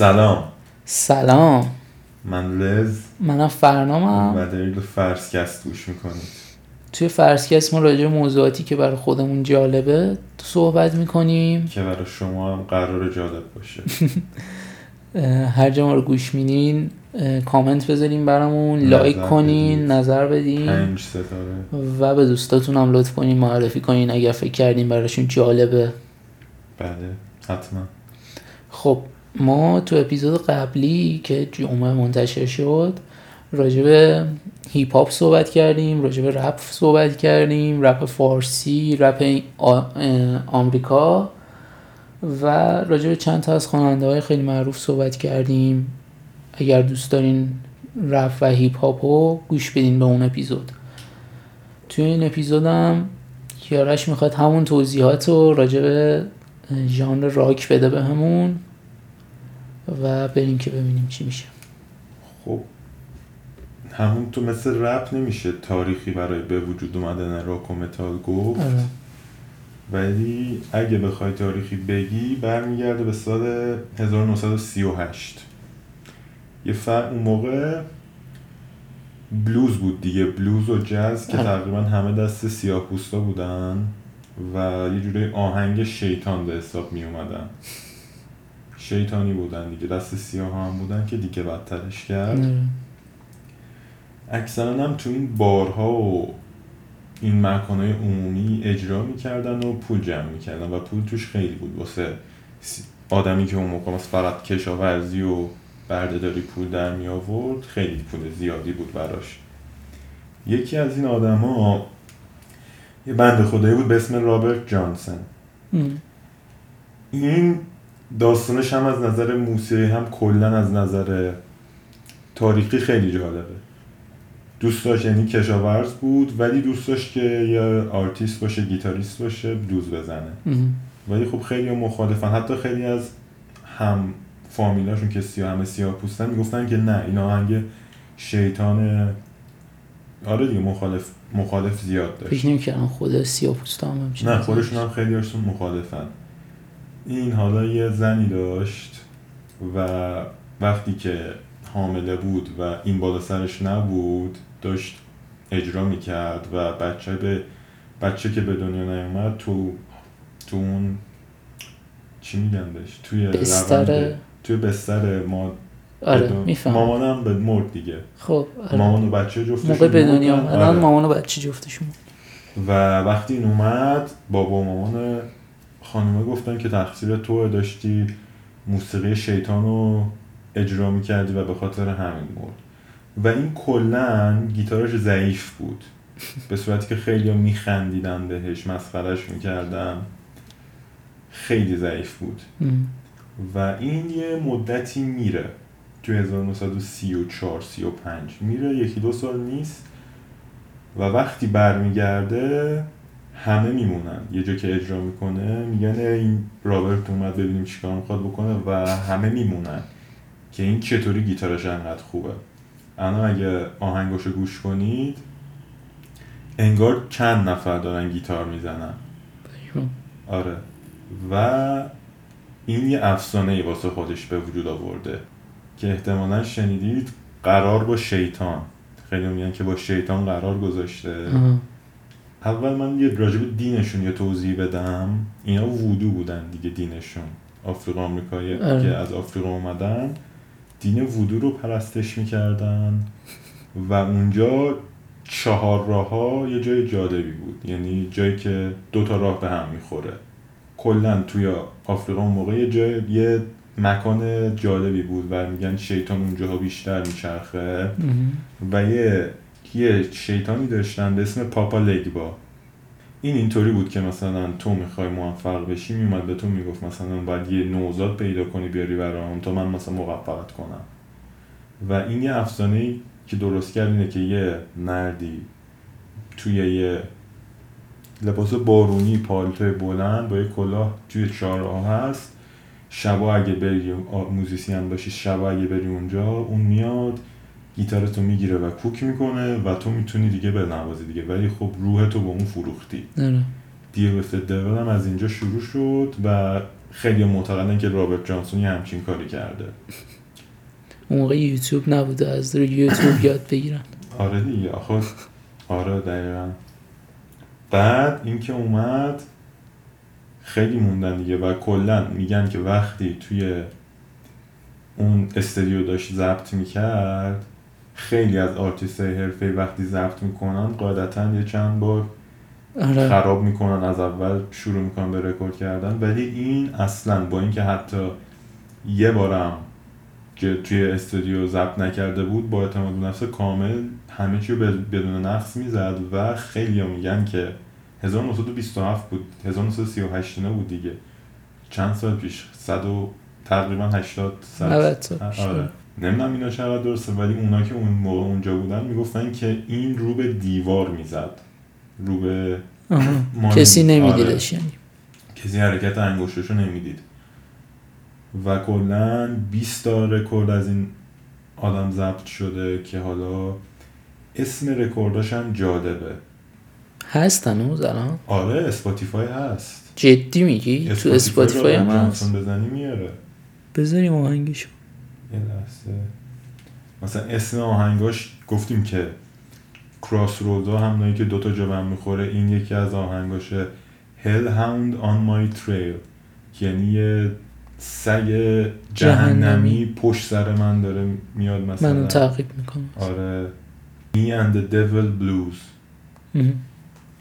سلام. سلام. من لز. منم فرنامم. و دارید فرسکست گوش می‌کنید. توی فرسکست ما راجع موضوعاتی که برای خودمون جالبه صحبت می‌کنیم. که برای شما هم قرار جالب باشه. هر جا ما رو گوش میدین کامنت بذارین برامون لایک کنین بدید. نظر بدین. پنج ستاره. و به دوستاتون هم لطف کنین معرفی کنین اگر فکر کردین براشون جالبه. بله حتما. خب ما تو اپیزود قبلی که جمعه منتشر شد راجع به هیپ هاپ صحبت کردیم راجع به رپ صحبت کردیم رپ فارسی رپ آمریکا و راجع به چند تا از خواننده های خیلی معروف صحبت کردیم. اگر دوست دارین رپ و هیپ هاپ رو گوش بدین به اون اپیزود. توی این اپیزودم کیارش می‌خواد همون توضیحات رو راجع به ژانر راک بده بهمون. و بریم که ببینیم چی میشه. خب. همون تو مثل رپ نمیشه تاریخی برای به وجود اومدن راک و متال گفت. آره. ولی اگه بخوای تاریخی بگی برمیگرده به سال 1938 یه فرق اون موقع بلوز بود دیگه. بلوز و جاز که آره. تقریبا همه دست سیاه بودن و یه جوری آهنگ شیطان به حساب می اومدن شیطانی بودن دیگه. دست سیاه هم بودن که دیگه بدترش کرد. اکثرا هم تو این بارها و این مکانهای عمومی اجرا می‌کردن و پول جمع می‌کردن و پول توش خیلی بود. واسه آدمی که اون موقع فقط کشاورزی و برده‌داری پول در می آورد خیلی پول زیادی بود براش. یکی از این آدما یه بنده خدایی بود به اسم رابرت جانسن. ام. این داستانش هم از نظر موسیقی هم کلا از نظر تاریخی خیلی جالبه. دوست داشت یعنی کشاورز بود ولی دوست داشت که یه آرتیست باشه گیتاریست باشه بلوز بزنه. ولی خب خیلی مخالفن. حتی خیلی از هم فامیلاشون که سیاه همه سیاه پوستن می‌گفتن که نه این آهنگ شیطان آره دیگه مخالف مخالف زیاد داشت. فکر نمی‌کردم خود سیاپوستا هم همچین نه خودشون. هم خیلی هاشون مخالفن. این حالا یه زنی داشت و وقتی که حامله بود و این بالا سرش نبود داشت اجرا می‌کرد و بچه به بچه که به دنیا نیومد تو تو اون چی میگن بهش؟ توی بستر توی بستر ما آره میفهم مامانم به مرد دیگه. خب آره. مامان و بچه جفتشون موقع به دنیا آره. مامان و بچه جفتشون. و وقتی این اومد بابا و مامان خانومه گفتن که تقصیر تو داشتی موسیقی شیطان رو اجرا می‌کردی و به خاطر همین مرد. و این کلا گیتارش ضعیف بود. به صورتی که خیلی میخندیدن بهش مسخرش می‌کردن. خیلی ضعیف بود. و این یه مدتی میره. تو 1934 35 میره. یکی دو سال نیست. و وقتی برمیگرده همه میمونن. یه جا که اجرا می‌کنه میگن این رابرت اومد ببینیم چیکار می‌خواد بکنه و همه میمونن. که این چطوری گیتارش انقدر خوبه. الان اگه آهنگاشو گوش کنید انگار چند نفر دارن گیتار می‌زنن. آره. و این یه افسانه ای واسه خودش به وجود آورده که احتمالا شنیدید قرار با شیطان. خیلی میگن که با شیطان قرار گذاشته. اول من یه راجب دینشون یه توضیح بدم. اینا وودو بودن دیگه دینشون. آفریقا آمریکایی آره. که از آفریقا اومدن دین وودو رو پرستش می‌کردن. و اونجا چهار راه ها یه جای جالبی بود. یعنی جایی که دو تا راه به هم می‌خوره. کلا توی آفریقا اون موقع یه جای یه مکان جالبی بود و میگن شیطان اونجاها بیشتر میچرخه. و یه یه شیطانی داشتن به اسم پاپا لگبا. این اینطوری بود که مثلا تو می‌خوای موفق بشی میومد به تو می‌گفت مثلا باید یه نوزاد پیدا کنی بیاری برام تا من مثلا موفقت کنم. و این یه افسانه که درست کرد اینه که یه مردی توی یه لباس بارونی پالتو بلند با یه کلاه توی چهارراه هست. شبا اگه بری موزیسین باشی شبا اگه بری اونجا اون میاد گیتارتو می‌گیره و کوک می‌کنه و تو می‌تونی دیگه بنوازی دیگه. ولی خب روحتو با اون فروختی. آره. دیو the devil هم از اینجا شروع شد و خیلی معتقدن که رابرت جانسون یه همچین کاری کرده. اون موقع یوتیوب نبوده از رو یوتیوب یاد بگیرن. آره دیگه آخه آره دقیقا. بعد اینکه اومد خیلی موندن دیگه و کلا میگن که وقتی توی اون استودیو داشت ضبط می‌کرد خیلی از آرتیست حرفه وقتی ضبط می‌کنن قاعدتا یه چند بار آره. خراب می‌کنن از اول شروع می‌کنن به رکورد کردن. ولی این اصلا با اینکه حتی یه بارم که توی استودیو ضبط نکرده بود با اعتماد به نفس کامل همه چی رو بد- بدون نقص می‌زد و خیلی میگن که 1927 بود. 1938 نه بود دیگه. چند سال پیش؟ 100 و تقریبا 80 سال 90 سال پیش. آره. نمی‌دونم اینا چقدر درسته ولی اونا که اون موقع اونجا بودن می‌گفتن که این رو به دیوار می‌زد. رو به کسی آره. نمیدیدش یعنی. کسی حرکت انگشتشو نمی‌دید. و کلا 20 تا رکورد از این آدم ضبط شده که حالا اسم رکورداش هم جالبه. هست هنوز الان؟ آره اسپاتیفای هست. جدی میگی؟ تو اسپاتیفای هم هست؟ بزنی میاره. بذاریم آهنگشو. یه لحظه. مثلا اسم آهنگاش گفتیم که crossroad ا هم که دوتا جوان می‌خوره این یکی از آهنگاشه Hell Hound on My Trail. که یعنی یه سگ جهنمی جهنمی. پشت سر من داره میاد مثلا. من تعقیب می‌کنم آره. Me and the Devil Blues.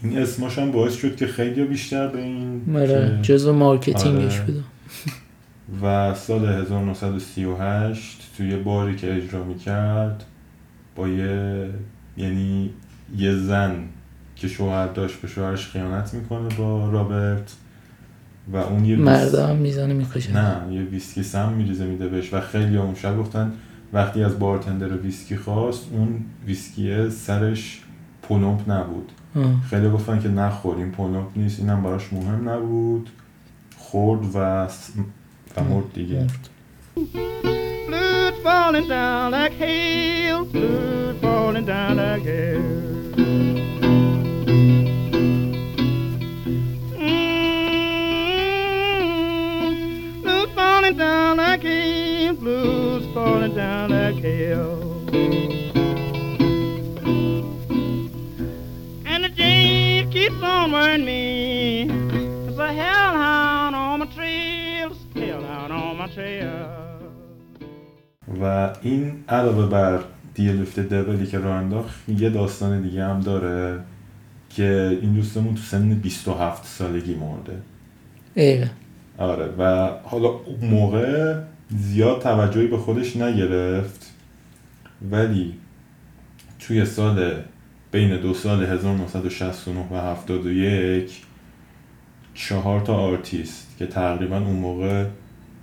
این اسماش هم باعث شد که خیلی بیشتر به این آره که- جزو marketing ش آره. بودم و سال 1938 توی باری که اجرا می‌کرد با یه یعنی یه زن که شوهر داشت به شوهرش خیانت می‌کنه با رابرت و اون یه مردا می‌زنه می‌کشه. نه یه ویسکی سم میریزه میده بهش و خیلی اون شب گفتن وقتی از bartender ویسکی خواست اون ویسکیه سرش پلمپ نبود. خیلی گفتن که نخور این پلمپ نیست اینم براش مهم نبود. خورد و مرد دیگه. Mm. Mm. Blood falling down like hail, blood falling down like hail. Mm, falling down like hail, blues falling down like hell. And the jade keeps on worrying me, cause I hell high. و این علاوه بر دیلفت دولی که راه انداخت یه داستان دیگه هم داره که این دوستمون تو سن 27 سالگی مرده. ایوه آره و حالا اون موقع زیاد توجهی به خودش نگرفت ولی توی سال بین دو سال 1969 و 71 چهار تا آرتیست که تقریبا اون موقع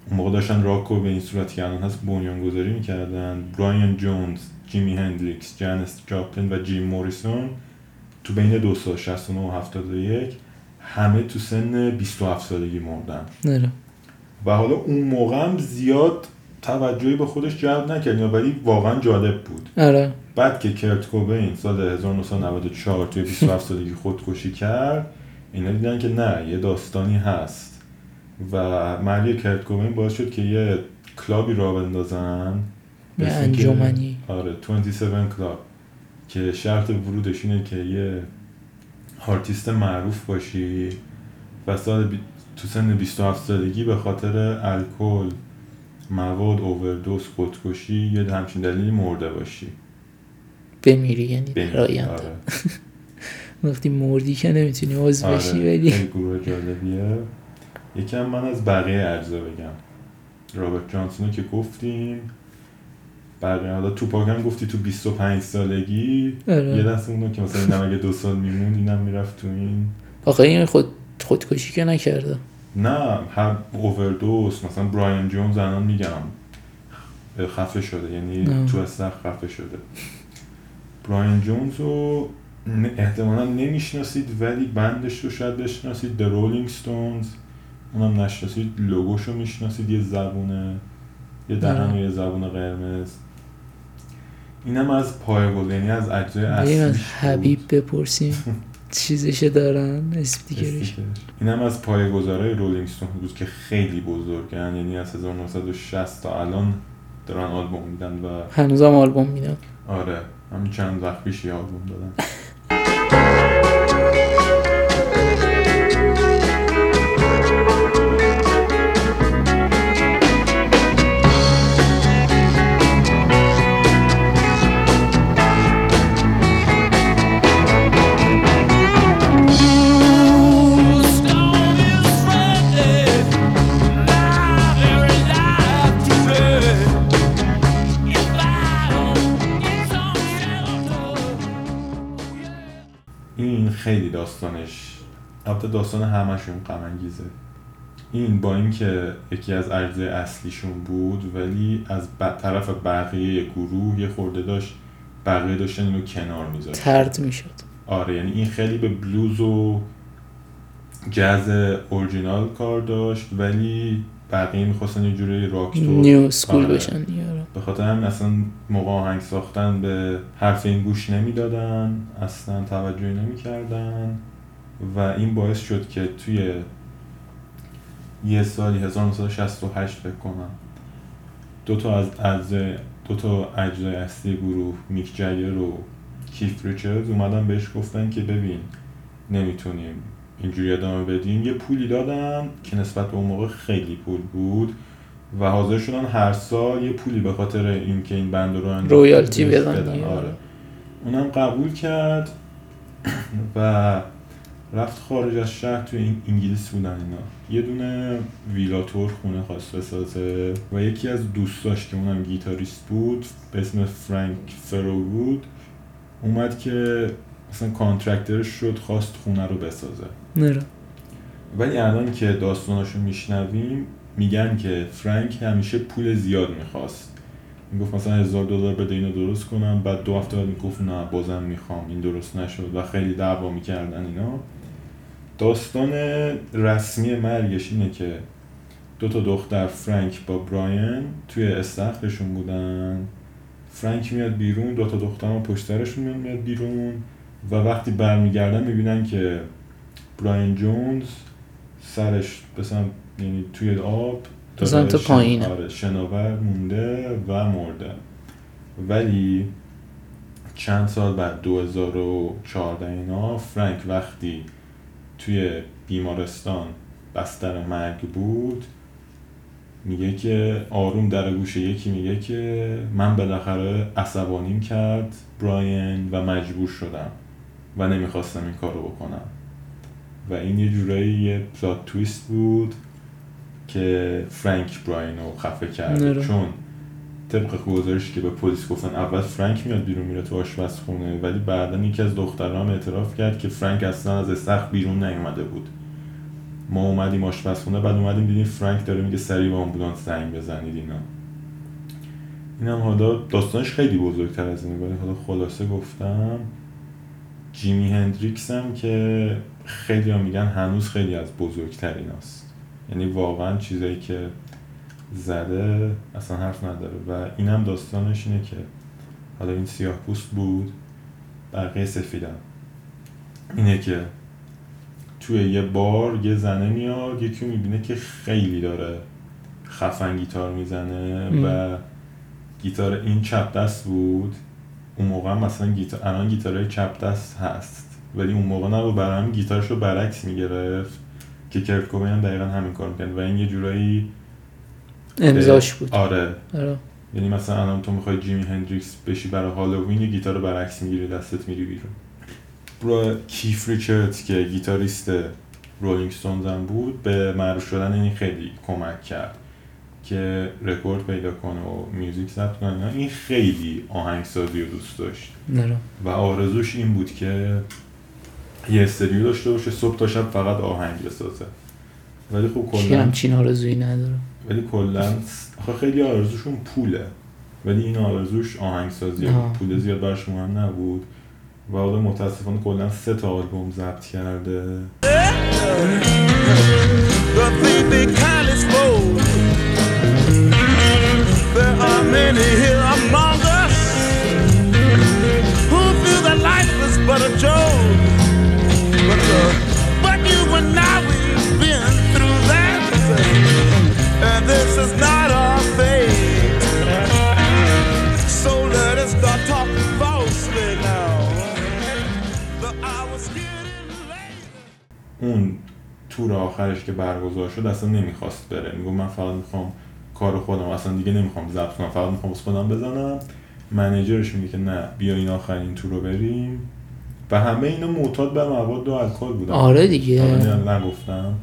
اون موقع داشتن راکو به این صورت که الان هست بنیانگذاری می‌کردن برایان جونز جیمی هندریکس جانس جاپلین و جیم موریسون تو بین دو سال 69 و 71 همه تو سن 27 سالگی مردن. آره. و حالا اون موقع هم زیاد توجهی به خودش جلب نکرد ولی واقعا جالب بود. آره. بعد که کرت کوبین سال 1994 توی 27 سالگی خودکشی کرد اینا دیدن که نه یه داستانی هست. و مرگ کرت کوبین باعث شد که یه club ی راه بندازن به یه که- انجمنی. آره 27 club که شرط ورودش اینه که یه آرتیست معروف باشی و سال بی... تو سن 27 سالگی به خاطر الکل مواد اووردوز خودکشی یه همچین دلیلی مرده باشی بمیری یعنی بمیری. آره. وقتی مردی که نمی‌تونی عضو آره. بشی ولی گروه جالبیه یکم من از بقیه اجزا بگم. رابرت جانسون که گفتیم. بقیه حالا توپاک هم گفتی تو 25 سالگی. آره. یه دست اونو که مثلا اینم اگه دو سال میمون اینم می‌رفت تو این. آخه این خود خودکشی که نکرده. نه هم اووردوز مثلا برایان جونز الان میگم. خفه شده یعنی نه. تو استخ خفه شده. برایان جونز رو احتمالا نمی‌شناسید ولی بندش رو شاید بشناسید. The Rolling Stones. اونم نشناسید لوگوشو می‌شناسید یه زبونه یه دهن و یه زبون قرمز. اینم از پایگل یعنی از اجزای بریم از بود. حبیب بپرسیم. چیزش دارن؟ استیکرش استیکرش. این هم از پایه‌گذارای رولینگ ستون بود که خیلی بزرگن. یعنی از 1960 تا الان دارن آلبوم میدن و هنوزم آلبوم میدن. آره همین چند وقت پیش یه آلبوم دادن. داستانش. البته داستان همشون غم انگیزه این با اینکه یکی از اجزای اصلیشون بود ولی از ب- طرف بقیه گروه یه خورده داشت بقیه داشتن اینو کنار میذاشت ترد می‌شد. آره یعنی این خیلی به بلوز و جاز اورجینال کار داشت ولی بقیه می‌خواستن یه جوری راک تو نیو سکول. بشن. به خاطر همین اصلا موقع آهنگ ساختن به حرف این گوش نمی‌دادن اصلا توجهی نمی‌کردن و این باعث شد که توی یه سالی 1968 فکر کنم دو تا از اجزای دو تا اجزای اصلی گروه میک جگر و کیف ریچاردز اومدن بهش گفتن که ببین نمی‌تونیم اینجوری ادامه بدیم. یه پولی دادن که نسبت به اون موقع خیلی پول بود و حاضر شدن هر سال یه پولی به خاطر اینکه این بند رو رویالتی بدن. آره. اونم قبول کرد و رفت خارج از شهر توی این انگلیس بودن اینا. یه دونه ویلاتور خونه خواست بسازه و یکی از دوستاش که اونم گیتاریست بود به اسم فرانک فرو بود اومد که مثلا contractor ش شد خواست خونه رو بسازه. آره ولی الان که داستاناشو میشنویم میگن که فرانک همیشه پول زیاد می‌خواست. می‌گفت مثلا هزار دلار بده اینو درست کنم بعد دو هفته بعد می‌گفت نه بازم می‌خوام این درست نشد و خیلی دعوا می‌کردن اینا. داستان رسمی مرگش اینه که دو تا دختر فرانک با براین توی استخرشون بودن. فرانک میاد بیرون دو تا دختر پشت سرشون میاد میاد بیرون. و وقتی برمیگردن می‌بینن که براین جونز سرش مثلا یعنی توی آب شن- پایینه. آره شناور مونده و مرده ولی چند سال بعد 2014 اینا فرانک وقتی توی بیمارستان بستر مرگ بود میگه که آروم در گوش یکی میگه که من بالاخره عصبانیم کرد براین و مجبور شدم و نمی‌خواستم این کارو بکنم. و این یه جورایی یه پلات تویست بود که فرانک براین رو خفه کرد. نره. چون طبق گزارشی که به پلیس گفتن اول فرانک میاد بیرون میره تو آشپزخونه ولی بعدا یکی از دختران اعتراف کرد که فرانک اصلا از استخر بیرون نیومده بود. ما اومدیم آشپزخونه بعد اومدیم دیدیم فرانک داره میگه سریع به آمبولانس زنگ بزنید اینا. اینم حالا داستانش خیلی بزرگتر از اینه ولی حالا خلاصه گفتم جیمی هندریکس هم که خیلی هم میگن هنوز خیلی از بزرگترین است یعنی واقعا چیزایی که زده اصلا حرف نداره. و اینم داستانش اینه که حالا این سیاه پوست بود بقیه سفیدم اینه که توی یه بار یه زنه میاد یکی می‌بینه که خیلی داره خفن گیتار می‌زنه. و گیتار این چپ دست بود. اون موقع مثلا گیتار الان گیتارهای چپ دست هست. ولی اون موقع نبود برای همین گیتارش رو برعکس می‌گرفت که کرت کوبین هم دقیقا همین کار می‌کرد و این یه جورایی امضاش بود. آره. آره. یعنی مثلا الان تو می‌خوای جیمی هندریکس بشی برای هالووین یه گیتار رو برعکس می‌گیری دستت میری بیرون. برو کیث ریچاردز که گیتاریست Rolling Stones هم بود به معروف شدن این خیلی کمک کرد. که رکورد پیدا کنه و میوزیک ضبط کنه این خیلی آهنگسازی رو دوست داشت. نره و آرزوش این بود که یه استودیو داشته باشه صبح تا شب فقط آهنگ بسازه. ولی خب کلا همچین آرزویی نداره؟ ولی کلا آخه خیلی آرزوشون پوله. ولی این آرزوش آهنگسازی آه. بود. پول زیاد براش مهم نبود. و حالا متاسفانه کلا سه تا آلبوم ضبط کرده. many here among us who feel that life is but a joke. But, uh, but you and I, we've been through that, and this is not our fate. So let us start talking falsely now. The hour's getting late. اون تور آخرش که برگزار شد اصلا نمی‌خواست بره میگو من فقط می‌خوام کار خودم. اصلا دیگه نمی‌خوام ضبط کنم. فقط می‌خوام خودم بزنم. منیجرش میگه که نه بیا این آخرین تور رو بریم. و همه اینا معتاد به مواد و الکل بودن. آره دیگه. آره، نگفتم.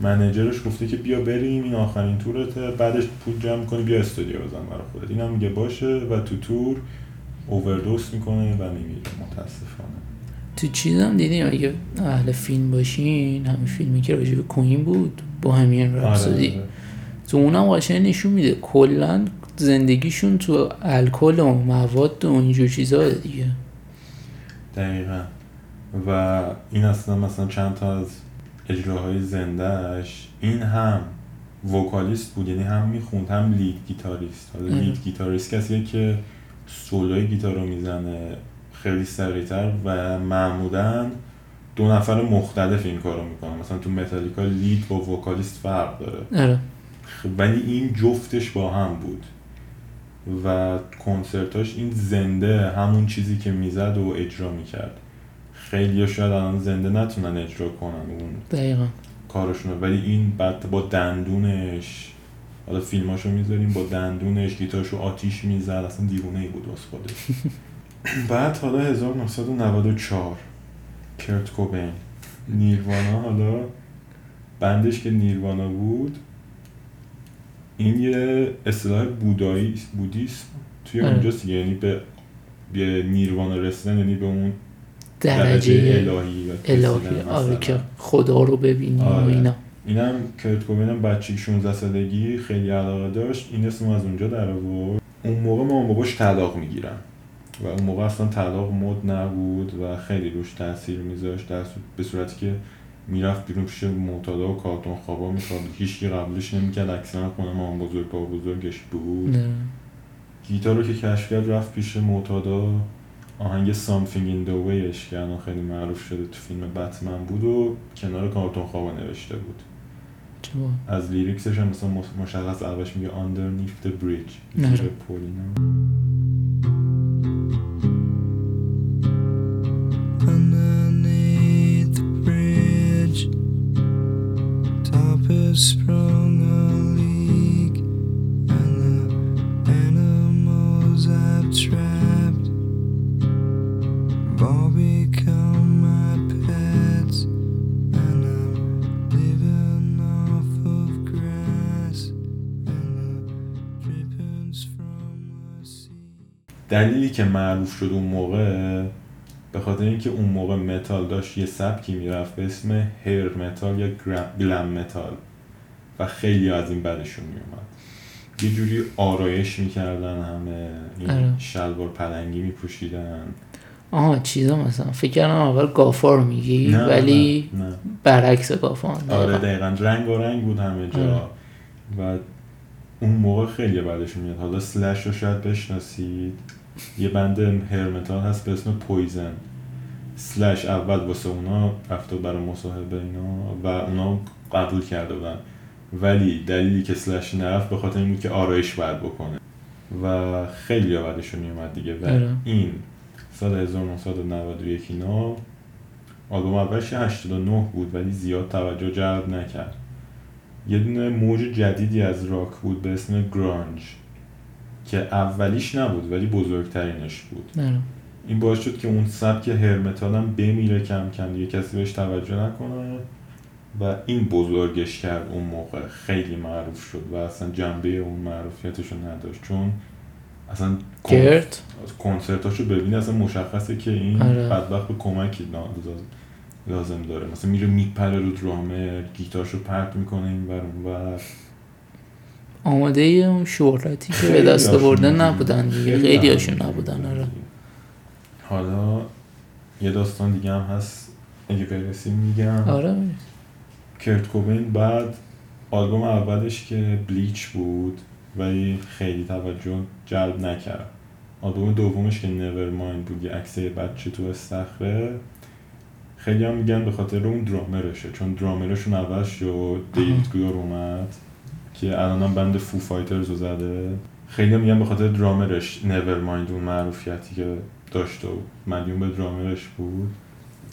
منیجرش گفته که بیا بریم این آخرین تورته. بعدش پول جمع کنی بیا استودیو بزن برای خودت. اینم میگه باشه و تو تور اووردوس می‌کنه و میمیره متاسفانه. تو چیزم دیدیم اگه اهل فیلم باشین همین فیلمی که راجع به کوین بود با همین رپسودی. آره. تو اونم قشنگ نشون میده. کلا زندگیشون تو الکل و مواد و اینجور چیزا دیگه. دقیقا. و این اصلا مثلا چند تا از اجراهای زندهش این هم vocalist بود یعنی هم می‌خوند هم lead guitarist. حالا. lead guitarist کسیه که سولوی گیتار رو می‌زنه خیلی سریعتر و معمولا دو نفر مختلف این کار رو می‌کنن. مثلا تو Metallica lead با vocalist فرق داره. خب، ولی این جفتش با هم بود و کنسرتاش این زنده همون چیزی که می‌زد و اجرا می‌کرد. خیلی شاید الان زنده نتونن اجرا کنن اون دقیقا. کارشون رو. ولی این بعد با دندونش حالا فیلماشو می‌ذاریم با دندونش گیتارشو آتیش می‌زد اصلا دیوونه ای بود واسه خودش. بعد حالا 1994 کرت کوبین. نیروانا حالا بندش که نیروانا بود این یه اصطلاح بودایی بودیسم توی آره. اونجاست. یعنی به به نیروانا رسیدن یعنی به اون درجه الهی و الهی رسیدن آره. که خدا رو ببینی و آره. اینا اینم کرت کوبین بچه 16 سالگی خیلی علاقه داشت این اسم از اونجا در آورد اون موقع مامان باباش طلاق می‌گیرن و اون موقع اصلا طلاق مد نبود و خیلی روش تاثیر میذاشت در به صورتی که می‌رفت بیرون پیش معتادا و کارتون خوابا می‌خواد هیچکی قبولش نمی‌کرد اکثرا خونه مامان بزرگ با بزرگش بود. نه. گیتار رو که کشف کرد رفت پیش معتادا آهنگ Something in the Wayش که الان خیلی معروف شده تو فیلم بتمن بود و کنار کارتون خوابا نوشته بود. چه از لیریکسش هم مثلا مش- مشخص اولش میگه underneath the bridge. نه. دلیلی که معروف شد اون موقع به خاطر اینکه اون موقع متال داشت یه سبکی می‌رفت به اسم hair metal یا glam metal و خیلی از این بدشون میومد یه جوری آرایش می‌کردن همه این آره. شلوار پلنگی میپوشیدن. آها چیزا مثلا. فکر کردم اول goth ا رو میگی ولی نه, نه. برعکس goth ا آره دقیقا. رنگ و رنگ بود همه جا. آره. و اون موقع خیلی بعدشون میاد حالا سلش رو شاید بشناسید. یه بند هرمتال هست به اسم پویزن. سلش اول واسه اونا رفته برای مصاحبه اینا و اونا قبول کرده بودن. ولی دلیلی که سلش نرفت به خاطر این بود که آرایش باید بکنه. و خیلی بعدشون میومد دیگه. و آره. این سال 1991 اینا آلبوم اولش 89 بود ولی زیاد توجه جلب نکرد. یه دونه موج جدیدی از راک بود به اسم گرانج که اولیش نبود ولی بزرگترینش بود. آره. این باعث شد که اون سبک هرمتال هم بمیره کم کم دیگه. کسی بهش توجه نکنه. و این بزرگش کرد اون موقع خیلی معروف شد و اصلا جنبه اون معروفیتش رو نداشت. چون اصلا گرت؟ کنسرتاشو ببینی اصلا مشخصه که این آره. بدبخت به کمکی نا- لازم داره. مثلا میره میپره رو درامر گیتارشو پرت می‌کنه این بر اون بر آماده اون شهرتی که به دست آورده نبودن. دیگه. خیلی هاشون نبودن آره. حالا یه داستان دیگه هم هست. اگه برسیم میگم. آره کرت کوبین بعد آلبوم اولش که بلیچ بود ولی خیلی توجه جلب نکرد. آلبوم دومش که نور مایند بود یه عکس یه بچه تو استخره. خیلی هم میگن به خاطر اون درامرشه چون درامرشون اول شد دیو گرول اومد که الان هم band Foo Fighters رو زده. خیلی هم میگن به خاطر درامرش Nevermind اون معروفیتی که داشت و مدیون به درامرش بود.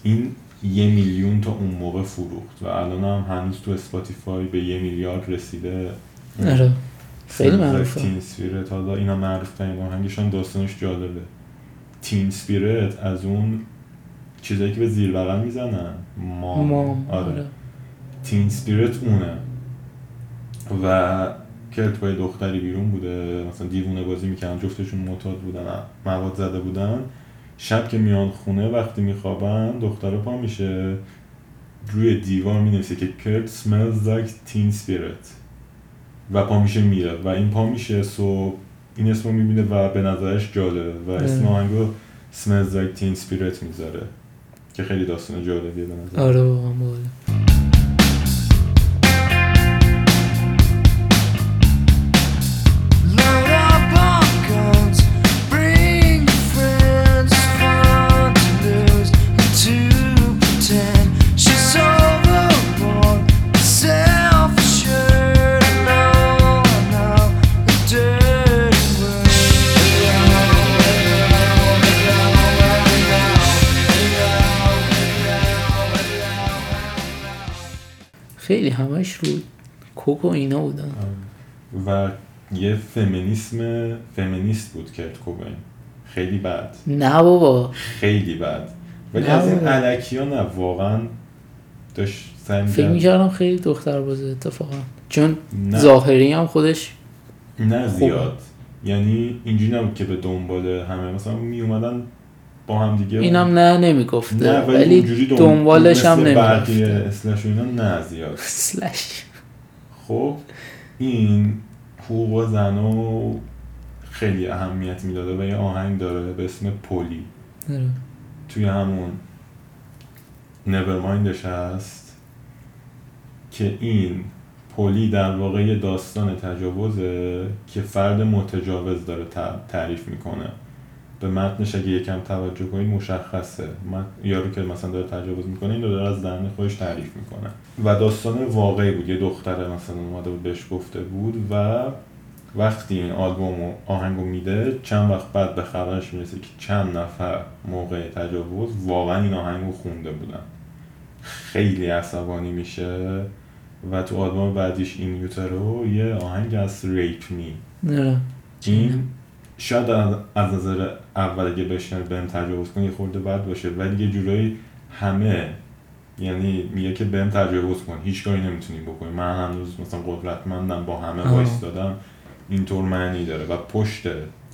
این یه میلیون تا اون موقع فروخت و الان هم هنوز تو Spotify به یه میلیارد رسیده. آره. خیلی معروفه. Teen Spirit حالا اینا معروف ترین آهنگشان داستانش جالبه. تین سپیرت از اون چیزایی که به زیر بغل می‌زنن. مام, مام. آره. آره. تین سپیرت اونه. و کرت با دختری بیرون بوده. مثلا دیوونه بازی می‌کنن جفتشون معتاد بودن. مواد زده بودن. شب که میان خونه وقتی میخوابن دختره پا میشه. روی دیوار می‌نویسه که کرت smells like teen spirit. و پا میشه میره. و این پا میشه صبح. این اسمو می‌بینه و به نظرش جالبه و اسم. آهنگو smells like teen spirit می‌ذاره. که خیلی داستان جالبیه به نظر. آره واقعا. همش رو کوک و اینا بودن. و یه فمینیسم فمینیست بود کرت کوبین. خیلی بد. نه بابا. خیلی بد. ولی از این. علکی ها نه واقعا داشت فکر می‌کرد- می‌کردم خیلی دختر بازه اتفاقا. چون نه. ظاهری هم خودش نه زیاد. یعنی اینجوری نبود که به دنبال همه. مثلا می اومدن با هم دیگه اینم نه نمی‌گفته. نه ولی, ولی دنبالش هم نمی‌رفته اسلش و اینا نه زیاد. سلش خب این حقوق زنو خیلی اهمیت می‌داده و یه آهنگ داره به اسم Polly آره. توی همون Nevermind ش هست که این Polly در واقع یه داستان تجاوزه که فرد متجاوز داره تعریف می‌کنه. به متنش اگه یکم توجه کنید مشخصه. من یارو که مثلا داره تجاوز می‌کنه این رو داره از دهن خودش تعریف می‌کنه. و داستان واقعی بود. یه دختره مثلا اومده بود بهش گفته بود و وقتی این آلبوم و آهنگو میده چند وقت بعد به خبرش می‌رسه که چند نفر موقع تجاوز واقعا این آهنگو خونده بودن. خیلی عصبانی میشه و تو آلبوم بعدیش این یوترو یه آهنگ از ریپ می آره. این شاید از نظر اول اگه بشنوی بهم تجاوز کنی یه خورده بد باشه ولی یه جورایی همه یعنی میگه که بهم تجاوز کن هیچ کاری نمی‌تونی بکنی من هنوز مثلا قدرتمندم با همه آه. وایستادم اینطور معنی داره و پشت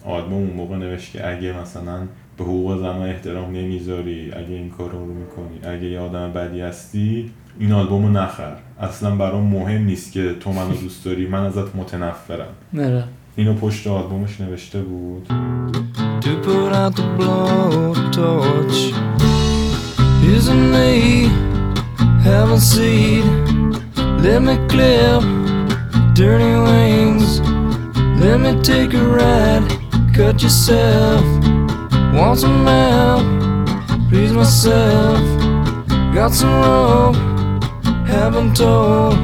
آلبوم اون موقع نوشت که اگه مثلا به حقوق زنان احترام نمی‌ذاری اگه این کار رو می‌کنی اگه یه آدم بدی هستی این آلبوم رو نخر اصلا برام مهم نیست که تو منو دوست داری من ازت متنفرم آره. اینو پشت آلبومش نوشته بود To put out the blowtorch Isn't me Haven't seen Let me clip Dirty wings Let me take a ride Cut yourself Want some help Please myself Got some rope Haven't told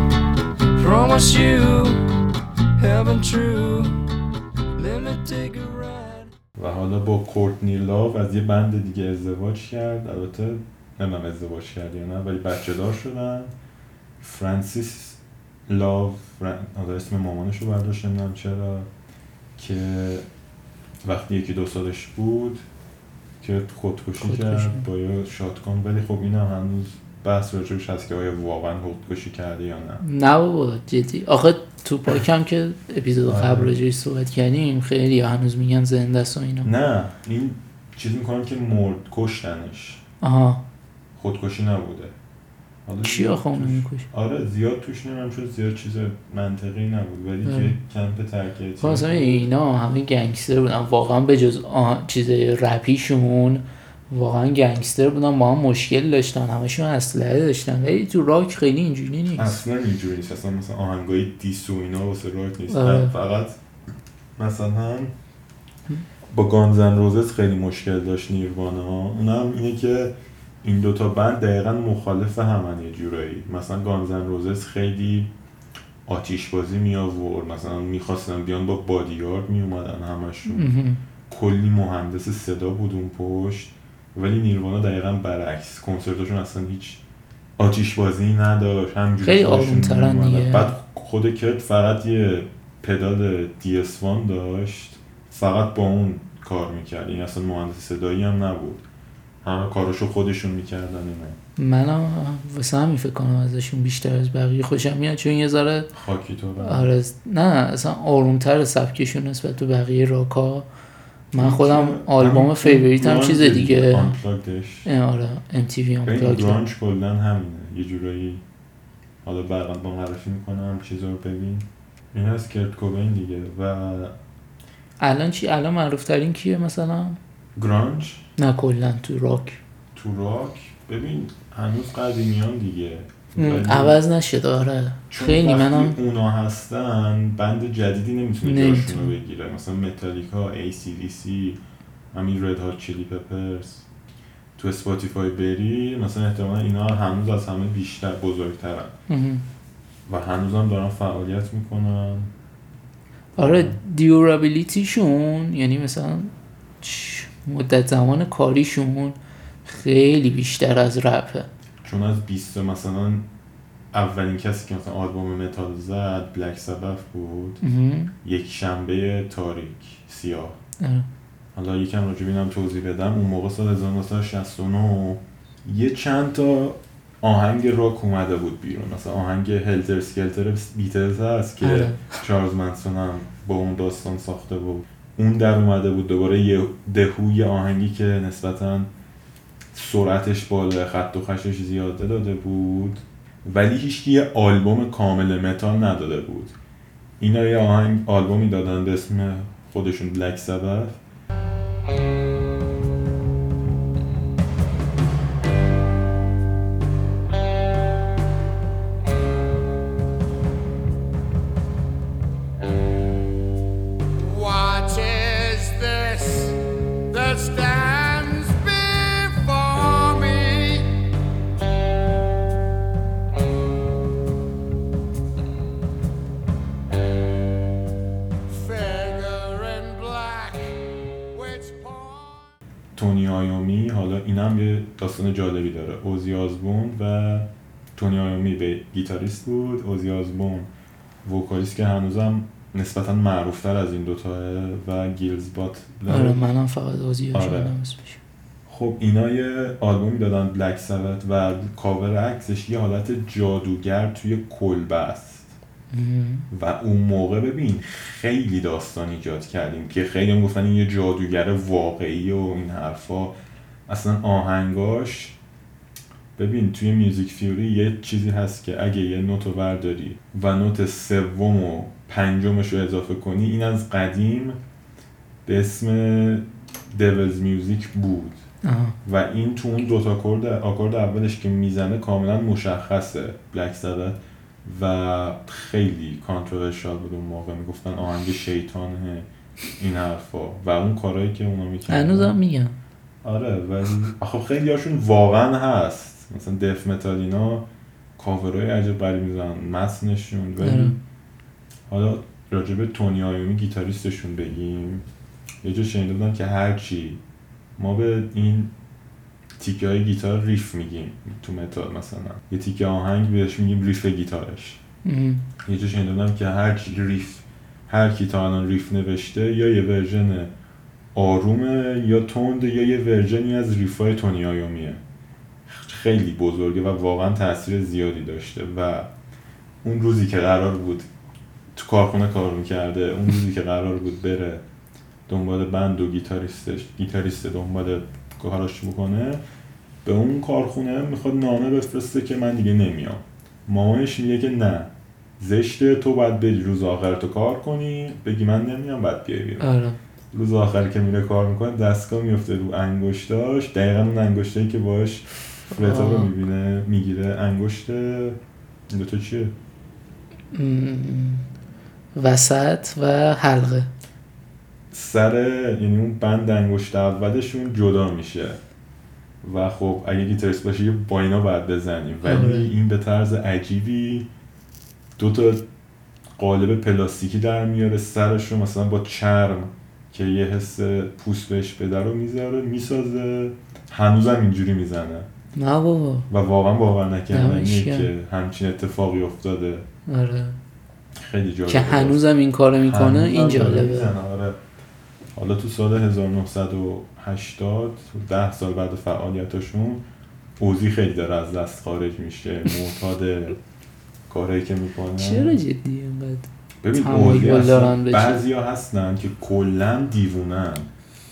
Promise you Haven't true و حالا با کورتنی لاو از یه بند دیگه ازدواج کرد. البته نمی‌دونم ازدواج کرد یا نه ولی بچه دار شدن. فرانسیس لاو فران... حالا اسم مامانش رو برداشت نمی‌دونم چرا که وقتی یکی دو سالش بود که خودکشی خودکشی. کرد با یه شاتگان. ولی خب این هم هنوز بحث راجبش هست که آیا واقعا خودکشی کرده یا نه. نه بابا جدی. آخه تو پاکم که اپیزود آره. قبل راجعش صحبت کردیم خیلی هنوز میگن زنده است و اینا نه این چیز می‌کنن که مرد کشتنش آها خودکشی نبوده زیاد آخه اونو آره زیاد توش نمیم شد زیاد چیز منطقی نبود ولی آره. که کمپ ترکیه خب مثلا اینا همه گنگستر بودن واقعا به جز. چیز رپیشون واقعا گنگستر بودن با هم مشکل داشتن همشون اسلحه داشتن. ولی تو راک خیلی اینجوری نیست. اصلا اینجوری نیست. اصلا مثلا آهنگای دیس و اینا واسه راک نیست. آره. فقط مثلا با گانزن روزز خیلی مشکل داشت نیروانا. اونم اینه که این دوتا بند دقیقا مخالف همن یه جورایی. مثلا گانزن روزز خیلی آتیش بازی می آورد. مثلا می‌خواستن بیان با بادیارد می اومدن همشون. کلی مهندس صدا بود اون پشت. ولی نیروانا دقیقا برعکس. کنسرتاشون اصلا هیچ آتیش بازی نداشت. همجوری خیلی آروم‌ترن. دیگه. بعد خود کت فقط یه پدال دی اس داشت. فقط با اون کار می‌کرد. این اصلا مهندس صدایی هم نبود. همه کاراشو خودشون می‌کردن اینا منم واسه همین فکر کنم ازشون بیشتر از بقیه خوشم میاد. چون یه ذره خاکی تو. آره نه اصلا آرومتر سبکشون نسبت به بقیه راکا من خودم آلبوم favorite هم چیز دیگه. آره MTV Unplugged. grunge کلا همینه. یه جورایی حالا بعدا با معرفی می‌کنم چیزا رو ببین. این هست کرت کوبین دیگه و الان چی؟ الان معروف ترین کیه مثلا؟ grunge نه کلا تو راک. تو راک. ببین هنوز قدیمیان دیگه. عوض آره. چون خیلی منم اونا هستن band جدیدی نمی‌تونه نمی‌تونه. جاشون رو بگیره. مثلا Metallica ACDC همین Red Hot Chili Peppers تو Spotify بری مثلا احتمالا اینا هنوز از همه بیشتر بزرگترن. و هنوز هم دارن فعالیت می‌کنن. آره durability شون یعنی مثلا مدت زمان کاریشون خیلی بیشتر از رپه چون از 20 مثلا اولین کسی که مثلا آلبوم متال زد بلک سبف بود. یک شنبه تاریک سیاه آره. حالا یکم راجع به اینم توضیح بدم اون موقع سال 1969 یه چند تا آهنگ راک اومده بود بیرون مثلا آهنگ هلتر سکلتر بیتلز هست که آره. چارلز منسون هم با اون داستان ساخته بود اون در اومده بود دوباره یه دهوی آهنگی که نسبتا سرعتش بالا خط و خشش زیاده داده بود. ولی هیچ یه آلبوم کامل متال نداده بود. اینا یه آهنگ آلبومی دادن به اسم خودشون بلک گیتاریست بود اوزی آزبون vocalist که هنوزم نسبتا معروفتر از این دوتاه و گیزر باتلر آره منم فقط اوزی آره. خب اینا یه آلبومی دادن Black Sabbath و کاور عکسش یه حالت جادوگر توی کلبه است. و اون موقع ببین خیلی داستان ایجاد کرد که خیلی هم گفتن این یه جادوگر واقعی و این حرفا اصلا آهنگاش ببین توی music theory یه چیزی هست که اگه یه نوت رو برداری و نوت سوم و پنجمش رو اضافه کنی این از قدیم به اسم devil's music بود. آها. و این تو اون دوتا آکورد آکورد اولش که می‌زنه کاملا مشخصه Black Sabbath ه و خیلی controversial بود اون موقع. می‌گفتن آهنگ شیطانه این حرفا. و اون کارهایی که اونا می‌کنن هنوزم میگم آره ولی آخه خیلی هاشون واقعا هست. مثلا death metal اینا کاورهای عجب غریب می‌زنن متنشون. ولی آره. حالا راجع به تونی آیومی گیتاریستشون بگیم. یه جا شنیده بودم که هرچی ما به این تیکه های گیتار riff میگیم تو متال مثلا. یه تیکه آهنگ بهش میگیم riff گیتارش. یه جا شنیده بودم که هر چی riff هر کی تا الان riff نوشته یا یه version آرومه یا تند یا یه ورژنی از ریفای تونی آیومیه. خیلی بزرگه و واقعا تاثیر زیادی داشته و اون روزی که قرار بود تو کارخونه کار می‌کرده اون روزی که قرار بود بره دنبال بند و گیتاریستش گیتاریست دنبال کاراش بکنه به اون کارخونه می‌خواد نامه بفرسته که من دیگه نمیام. مامانش میگه که نه زشته تو باید بری روز آخر تو کار کنی بگی من نمیام بعد بیای بیرون. آره. روز آخر که میره کار می‌کنه دستگاه میفته رو انگشتاش دقیقا اون انگشتایی که باش فرتا رو. می‌بینه می‌گیره. انگشت این دوتا چیه؟ وسط و حلقه. سر یعنی اون بند انگشت اولشون جدا میشه. و خب اگه گیتاریست باشی یه با اینا باید بزنی. ولی آره. این به طرز عجیبی دو تا قالب پلاستیکی در میاره سرش رو مثلا با چرم که یه حس پوست بهش بده رو می‌ذاره می‌سازه. هنوزم اینجوری می‌زنه. نه بابا. و واقعا باور نکردنیه. که همچین اتفاقی افتاده. آره. خیلی جالبه که هنوزم این کارو می‌کنه این جالبه. آره. حالا تو سال 1980 ده سال بعد فعالیتاشون اوزی خیلی داره از دست خارج میشه. معتاد کارهایی که می‌کنه چرا جدی اینقدر ببین اوزی؟ بعضی ها هستن که کلا دیوونن.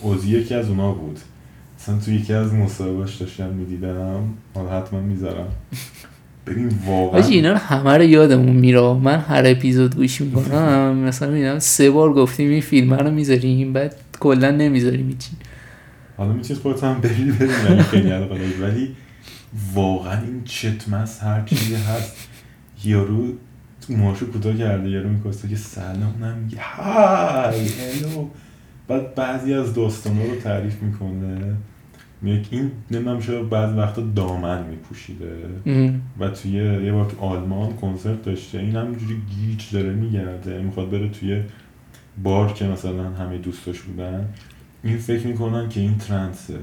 اوزی یکی از اونا بود. مثلا تو یکی از مصاحبهاش داشتم می‌دیدم. حالا حتما می‌ذارم. ببین واقعا حاجی اینا رو همه رو یادمون میره. من هر اپیزود گوش می‌کنم مثلا می‌دونم سه بار گفتیم این فیلم رو می‌ذاریم بعد کلا نمی‌ذاریم هیچی. حالا می‌تونید خودت هم بری بریم خیلی ولی واقعا این چتمس هر چیزی هست. یارو موهاشو کوتاه کرده یارو میکسته که سلام اونم میگه های هلو. بعد بعضی از داستانا رو تعریف می‌کنه. این نمی‌دونم چرا بعض وقتا دامن میپوشیده. و توی یه بار آلمان کنسرت داشته. این همینجوری گیج داره میگرده. می‌خواد بره توی بار که مثلا همه دوستاش بودن. این فکر می‌کنن که این ترنسه.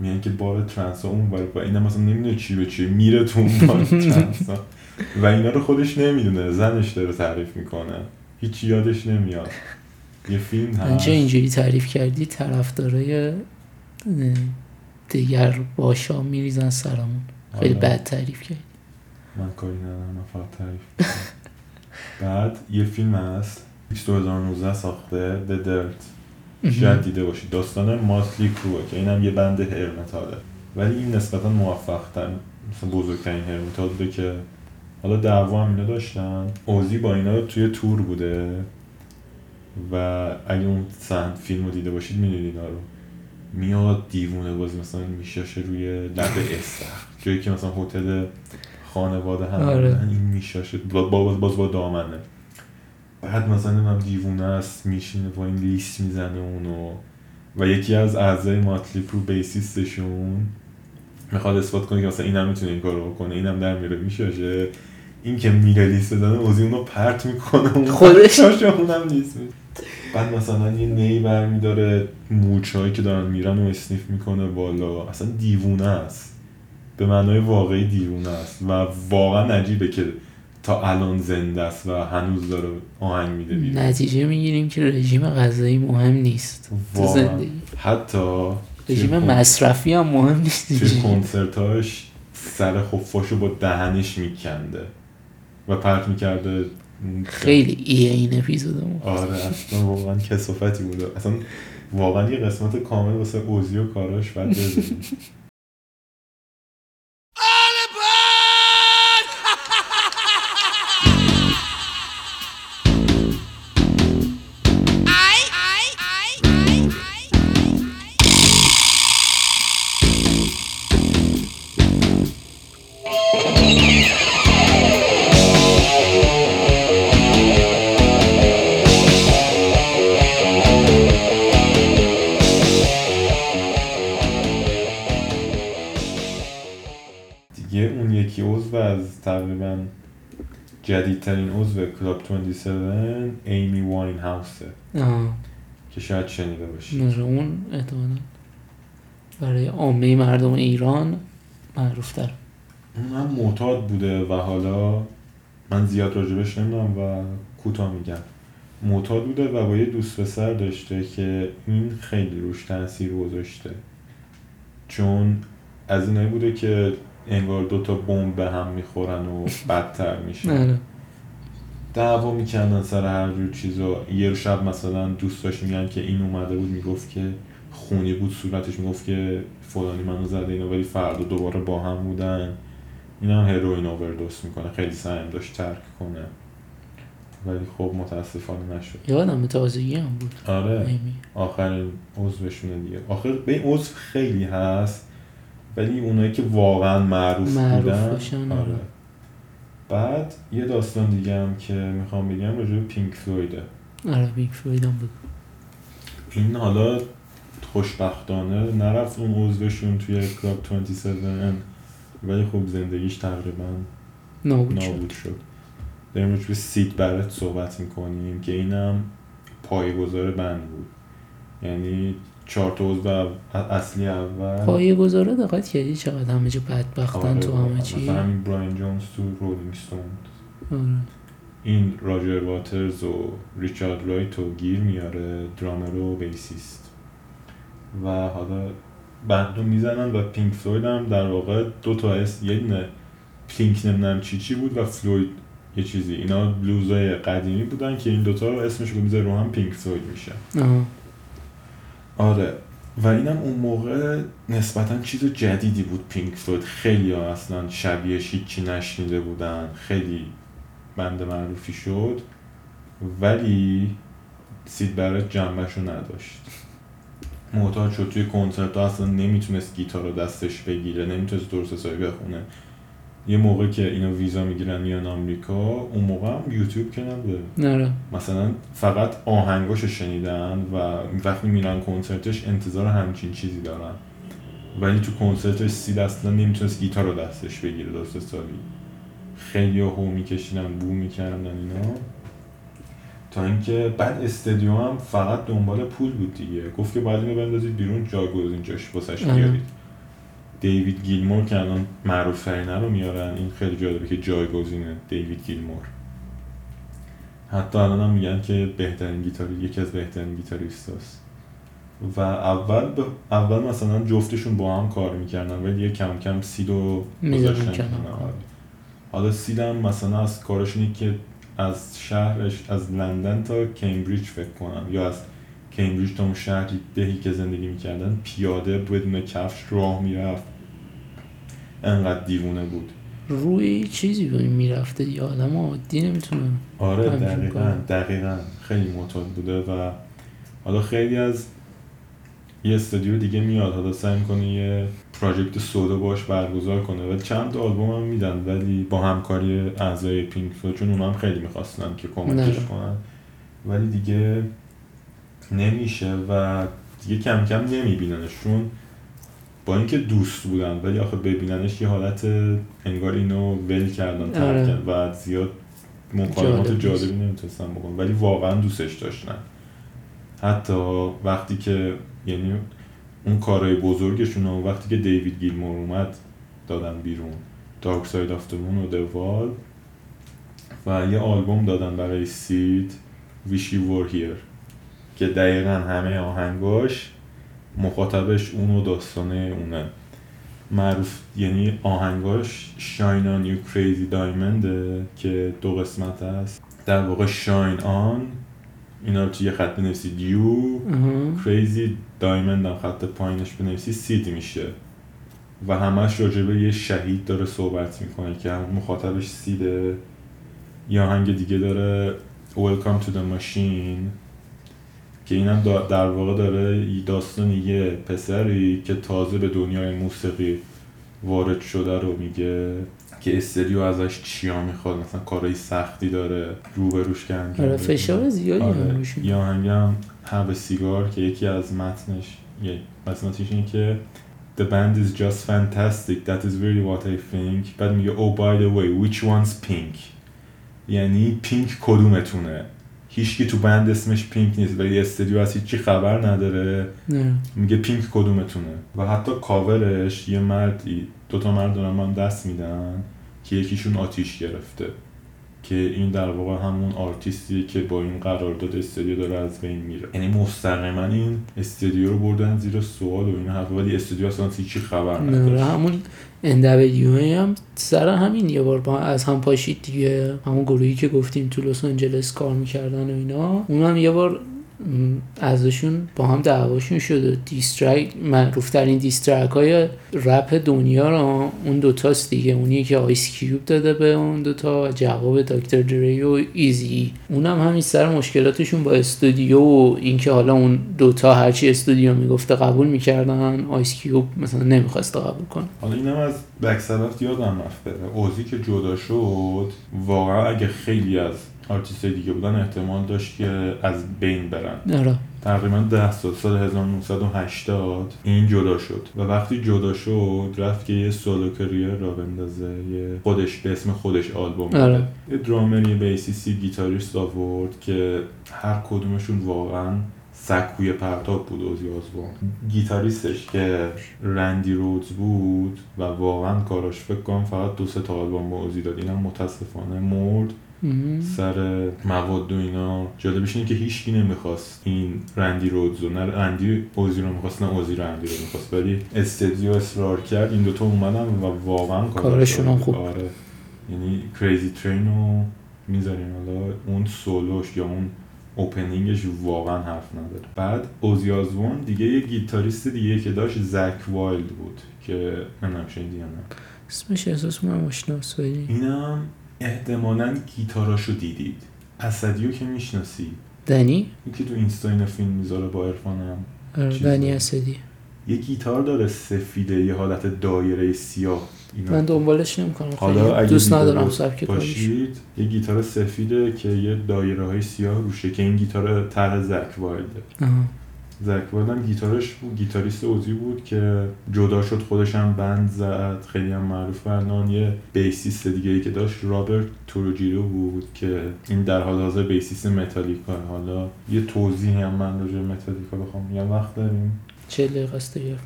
میگن که بار ترنس ها اون بار و اینم مثلا نمی‌دونه چی به چی. میره تو اون بار ترنس ها. و اینا رو خودش نمی‌دونه. زنش داره تعریف می‌کنه. هیچ یادش نمیاد. یه فیلم هست. اینجوری تعریف کردی طرفدارای دیگر باشا میریزن سرمون. خیلی آره. بد تعریف کردی. من کاری ندارم من فقط تعریف. بعد یه فیلم هست 2019 ساخته The Dirt. شاید دیده باشید. داستان ماسلی کروه که اینم یه بند هر متاله ولی این نسبتا موفق تر مثلا بزرگترین هر متال بوده که حالا دعوا هم اینا داشتن. اوزی با اینا توی تور بوده. و اگه اون سند فیلم رو دیده باشید می‌دونید اینا رو. میاد دیوونه بازی مثلا میشاشه روی لب استخر جایی که مثلا هتل خانواده هم آره. این میشاشه با باز باز با دامنه. بعد مثلا نمی‌دونم دیوونه است میشینه با این لیست می‌زنه اونو. و یکی از اعضای ماتلیپ رو بیسیستشون می‌خواد اثبات کنه که مثلا اینم می‌تونه این کارو بکنه اینم در میره میشاشه این که میره لیست دادن اوزی اونو پرت می‌کنه اون خودش؟ اونم لیست بعد مثلا یه نی برمیداره موچهایی که دارن میرن و اسنیف می‌کنه بالا. اصلا دیوونه است. به معنای واقعی دیوونه است. و واقعا عجیبه که تا الان زنده است و هنوز داره آهنگ میده بیرون. نتیجه می‌گیریم که رژیم غذایی مهم نیست تو. زندگی. حتی رژیم مصرفی هم مهم نیست توی کنسرتاش سر خفاشو با دهنش میکنده. و پرت می‌کرده خیلی ایه این اپیزودمون. آره اصلا واقعا کسافتی بوده. اصلا واقعا یه قسمت کامل واسه اوزی و کاراش بعد بزنیم. جدیدترین عضو کلاب 27 ایمی واین هاوسه آه که شاید شنیده باشی اون احتمالا. برای عامه مردم ایران معروف تر اون هم معتاد بوده و حالا من زیاد راجبش نمی‌دونم و کوتاه میگم. معتاد بوده و با یه دوست پسر داشته که این خیلی روش تاثیر گذاشته. چون از اینایی بوده که انگار دوتا بمب به هم می‌خورن و بدتر میشن آره دعوا می‌کردن سر هر جور چیزا. یه شب مثلا دوستاش میگن که این اومده بود می‌گفت که خونی بود صورتش می‌گفت که فلانی منو زده اینا ولی فردا دوباره با هم بودن. این هم هروئین اووردوس می‌کنه. خیلی سعیم داشت ترک کنه. ولی خب متاسفانه نشد. یادم تازگی هم بود. آره. آخرین عضوشونه دیگه. آخر به این عضو خیلی هست. ولی اونایی که واقعا معروف, معروف بودن باشن، آره. بعد یه داستان دیگه هم که می‌خوام بگم راجع Pink Floyd ه. آره Pink Floyd هم بود. این حالا خوشبختانه نرفت اون عضوشون توی club 27 ولی خب زندگیش تقریبا نابود شد. نابود شد. داریم راجع به سید برت صحبت می‌کنیم که اینم پایگذار band بود. یعنی چهار تا عضو اصلی اول. پایه گذاره دقت کردی چقدر همه جا بدبختن آره، تو همه چی؟ مثلا همین براین جونز تو Rolling Stones آره. این راجر واترز و ریچارد رایت رو گیر میاره درامر و bassist. و حالا band رو می‌زنن و Pink Floyd هم در واقع دو تا اسم یه دونه Pink نمی‌دونم چی چی بود و Floyd یه چیزی. اینا بلوزای قدیمی بودن که این دوتا رو اسمش رو می‌ذاره رو هم Pink Floyd میشه. آها. آره. و اینم اون موقع نسبتا چیز جدیدی بود Pink Floyd. خیلی ها اصلا شبیهش هیچی نشنیده بودن. خیلی band معروفی شد. ولی سید برت جنبه‌ش رو نداشت. معتاد شد توی کنسرت ها اصلا نمی‌تونست گیتار رو دستش بگیره. نمی‌تونست درست حسابی بخونه. یه موقع که اینا ویزا می‌گیرن میان آمریکا اون موقع هم یوتیوب که نبوده. آره. مثلا فقط آهنگاشو شنیدن و وقتی میرن کنسرتش انتظار همچین چیزی دارن. ولی تو کنسرتش سید اصلا نمی‌تونست گیتار رو دستش بگیره درست حسابی. خیلی هو میکشیدن بو می‌کردن اینا. تا اینکه بعد استادیوم هم فقط دنبال پول بود دیگه. گفت که باید اینو بندازید بیرون جاگزین جاش واسش آه. بیارید. دیوید گیلمور که الان معروف ترینه رو میارن این خیلی جالبه که جایگزینه دیوید گیلمور حتی الان هم میگن که بهترین گیتاری یکی از بهترین گیتاریستاست و اول به- اول مثلا جفتشون با هم کار می‌کردن ولی یه کم کم گذاشتن کنار. کنار. حالا سیدم مثلا از کارش اینه که از شهرش از لندن تا کمبریج فکر کنم یا از کمبریج تا اون شهری دهی که زندگی می‌کردن پیاده بدون کفش راه می‌رفت. انقدر دیوونه بود. روی چیزی می‌رفته دیگه آدم عادی نمی‌تونه آره دقیقا. دقیقا. خیلی معتاد بوده و حالا خیلی از یه استودیو دیگه میاد. حالا سعی می‌کنه یه پراجکت سودا باش برگزار کنه. ولی چند تا آلبوم هم میدن ولی با همکاری اعضای پینک فلوید چون اونا هم خیلی می‌خواستن که کمکش. کنن. ولی دیگه نمیشه و دیگه کم کم نمیبیننشون. با اینکه دوست بودن ولی آخه ببیننش یه حالت انگار اینو ول کردن ترک آره. کردن و زیاد مکالمات. جالبی نمی‌تونستن بکنن. ولی واقعا دوستش داشتن. حتی وقتی که یعنی اون کارهای بزرگشون رو وقتی که دیوید گیلمور اومد دادن بیرون. Dark Side of the Moon و Wall. و یه آلبوم دادن برای سید You Were Here. که دقیقا همه آهنگاش مخاطبش اون و داستانه اونه. معروف یعنی آهنگاش Shine On You Crazy Diamond که دو قسمت هست در واقع Shine On اینا رو توی یه خط بنویسید. You آها. کریزی دایمند هم خط پایینش بنویسی سید میشه. و همش راجع به یه شهید داره صحبت می‌کنه که هم مخاطبش سیده یه آهنگ دیگه داره Welcome to the Machine. که اینم در واقع داره داستان یه پسری که تازه به دنیای موسیقی وارد شده رو میگه که استریو ازش چیا می‌خواد. مثلا کارهای سختی داره روبروش که انجام آره. فشار زیادی آره. هم have a cigar که یکی از متنش یه قسمتش اینه که The band is just fantastic that is really what I think. بعد میگه oh by the way which one's pink? یعنی Pink کدومتونه؟ هیچکی تو band اسمش Pink نیست ولی استودیو از هیچی خبر نداره. نه. میگه Pink کدومتونه. و حتی کاورش یه مردی دوتا مرد دارن هم دست میدن که یکیشون آتیش گرفته. که این در واقع همون آرتیستیه که با این قرارداد استودیو داره از بین میره. یعنی مستقیما این استودیو رو بردن زیر سوال و این حرف ولی استودیو اصلا هیچی خبر نداشت. همون NWA هم سر همین یه بار با از هم پاشید دیگه. همون گروهی که گفتیم تو لس آنجلس کار می‌کردن و اینا اون هم یه بار ازشون با هم دعواشون شد و diss track معروف ترین diss track های رپ دنیا رو اون دوتاست دیگه. اونی که آیس کیوب داده به اون دوتا و جواب دکتر دره و ایزی اونم همین سر مشکلاتشون با استودیو و اینکه حالا اون دوتا هرچی استودیو می‌گفته قبول می‌کردن. آیس کیوب مثلا نمی‌خواسته قبول کنه. حالا اینم از بک یادم رفت. بره اوزی که جدا شد واقعا اگه خیلی از آرتیست دیگه بودن احتمال داشت که از بین برن. آره. تقریبا ده سال سال 1980 این جدا شد. و وقتی جدا شد رفت که یه solo career راه بندازه یه خودش به اسم خودش آلبوم بده. آره. یه درامر یه bassist گیتاریست آورد که هر کدومشون واقعا سکوی پرتاب بود اوزی آزبون. گیتاریستش که رندی رودز بود و واقعا کاراش فکر کنم فقط دو سه تا آلبوم با اوزی داد. اینم متاسفانه مرد. سر مواد و اینا. جالبش اینه که هیچکی نمی‌خواست این رندی رودز رو نه رندی اوزی رو می‌خواست نه اوزی رندی رو می‌خواست ولی استدیو اصرار کرد. این دوتا اومدن و واقعا کارش کارشون. خوب. آره. یعنی کریزی ترین رو می‌ذاریم. حالا اون سولوش یا اون opening ش واقعا حرف نداره. بعد اوزی آزبورن دیگه یه گیتاریست دیگه که داشت زک وایلد بود که نمی‌دونم شنیدی یا نه اسمش احساس می‌کنم آشناست ولی اینم احتمالا گیتاراشو دیدید. اسدیو که می‌شناسی. دنی؟ که تو اینستا اینا فیلم می‌ذاره با عرفانم آره، دنی. اسدی. یه گیتار داره سفیده یه حالت دایره سیاه. اینا. من دنبالش نمی‌کنم. حالا اگه دوست ندارم سبک باشید یه گیتار سفیده که یه دایره های سیاه روشه که این گیتار طرح زک وایلده. آها. زک وایلد هم گیتارش بود گیتاریست اوزی بود که جدا شد خودش هم band زد خیلی هم معروف الان یه bassist دیگه ای که داشت رابرت تروخیو بود که این در حال حاضر bassist Metallica حالا یه توضیحی هم من راجع متالیکا بخوام. یه وقت داریم؟ چه دقیقه است یه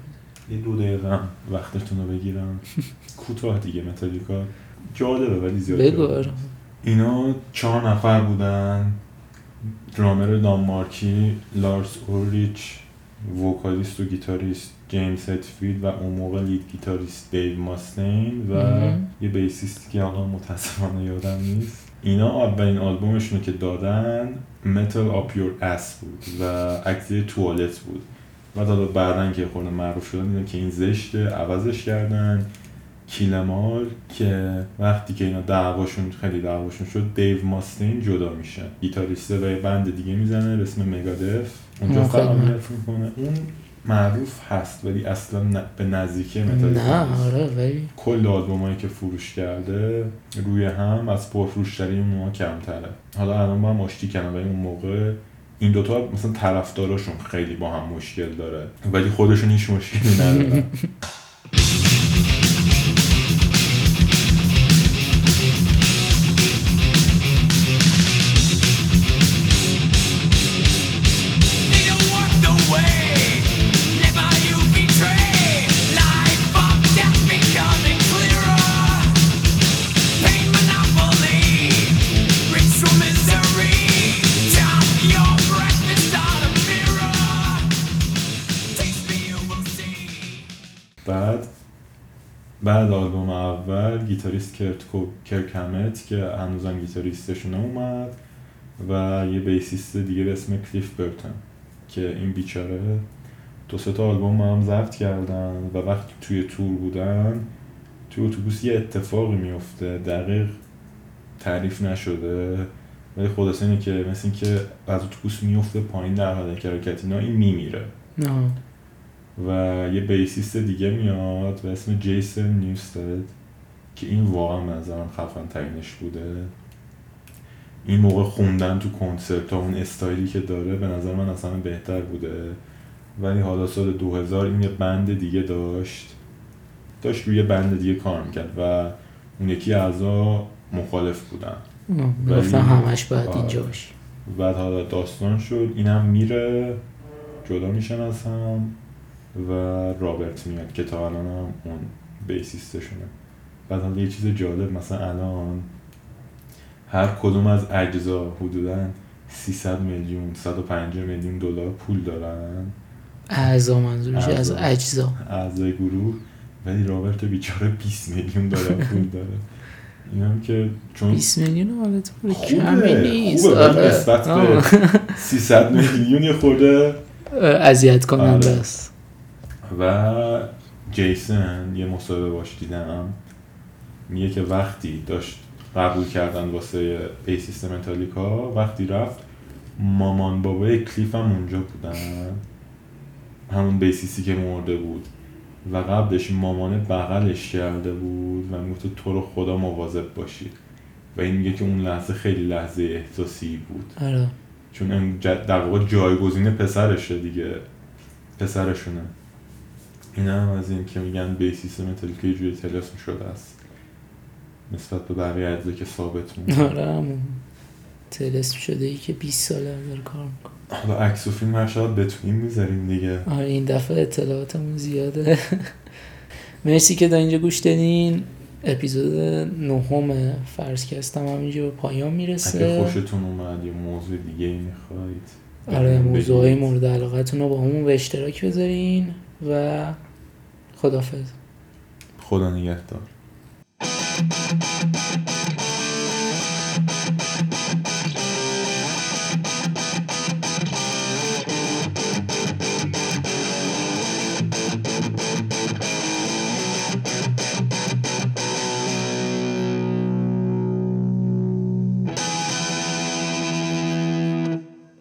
دو دقیقه هم وقتتون رو بگیرم. کوتاه دیگه متالیکا. جالبه ولی زیاد بگو. اینا چهار نفر بودن. درامر دانمارکی لارس اوریچ vocalist و گیتاریست جیمز هتفیلد و اون موقع lead guitarist دیو ماستین و مهم. یه bassist که الان متاسفانه یادم نیست. اینا اولین آلبومشون رو که دادن Metal Up Your Ass بود و عکسی توالت بود. و حالا بعدا که خورده معروف شدن دیدن که این زشته عوضش کردن. Kill 'Em All که وقتی که اینا دعواشون خیلی دعواشون شد دیو ماستین جدا میشه. گیتاریسته و یه band دیگه می‌زنه به اسم Megadeth. اونجا. معرفی می‌کنه. اون معروف هست ولی اصلا به نزدیکی متالیکا نه. آره ولی کل آلبومایی که فروش کرده روی هم از پرفروشتری اون کمتره. حالا الان با هم آشتی کردن ولی اون موقع این دوتا مثلا طرفداراشون خیلی با هم مشکل داره. ولی خودشون هیچ مشکلی ندارن. بعد آلبوم اول گیتاریست کرت کو- کرک همت که هنوزم گیتاریستشون اومد و یه بیسیست دیگه به اسم کلیف برتن که این بیچاره دو سه تا آلبوم هم ضبط کردن و وقتی توی تور بودن توی اتوبوس یه اتفاقی میفته. دقیق تعریف نشده ولی خلاصه اینه که مثل اینکه از اتوبوس میفته پایین در حالت حرکت اینا این میمیره. و یه بیسیست دیگه میاد به اسم جیسن نیوستد که این واقعا به نظرم خفن ترینش بوده. این موقع خوندن تو کنسرت اون استایلی که داره به نظر من اصلا بهتر بوده. ولی حالا سال 2000 این یه بند دیگه داشت. داشت روی بند دیگه کار می‌کرد و اون یکی اعضا مخالف بودن. ولی- همش باید. اینجا باشی بعد حالا داستان شد اینم میره. جدا میشن از هم. و رابرت میاد که تا الان هم اون بیسیستشونه بعد حالا یه چیز جالب مثلا الان هر کدوم از اجزا حدودا 300 میلیون 150 میلیون دلار پول دارن اعضا منظورش از. اجزا اعضای گروه ولی رابرت بیچاره 20 میلیون دلار پول داره اینم که چون 20 میلیون حالت پول کمی نیست خوبه آره. نسبت به آه. 300 میلیون یه خورده اذیت کننده آره. است و جیسن یه مصاحبه باش دیدم. میگه که وقتی داشت قبول کردن واسه بیسیست متالیکا وقتی رفت مامان بابای کلیف هم اونجا بودن. همون بیسیستی که مرده بود. و قبلش مامانه بغلش کرده بود و می‌گفت تو رو خدا مواظب باشی. و این میگه که اون لحظه خیلی لحظه احساسی بود. آره. چون در واقع جایگزین پسرشه دیگه. پسرشونه. این هم از این که میگن بیسیس متالیکا یه جوری تلسم شده است. نسبت به بقیه اجزا که ثابت مونده آره همون تلسم شده ای که 20 ساله داره کار می‌کنه. حالا عکس و فیلم هر شاید بتونیم می‌ذاریم دیگه. آره این دفعه اطلاعاتمون زیاده. مرسی که تا اینجا گوش دادین. اپیزود نهم فرضکست هم همینجا به پایان اگه می‌رسه خوشتون اومد یا موضوع دیگه ای می‌خواید آره موضوعهای مورد علاقتون رو با همون به اشتراک بذارین. و خدافظ خدا نگهدار.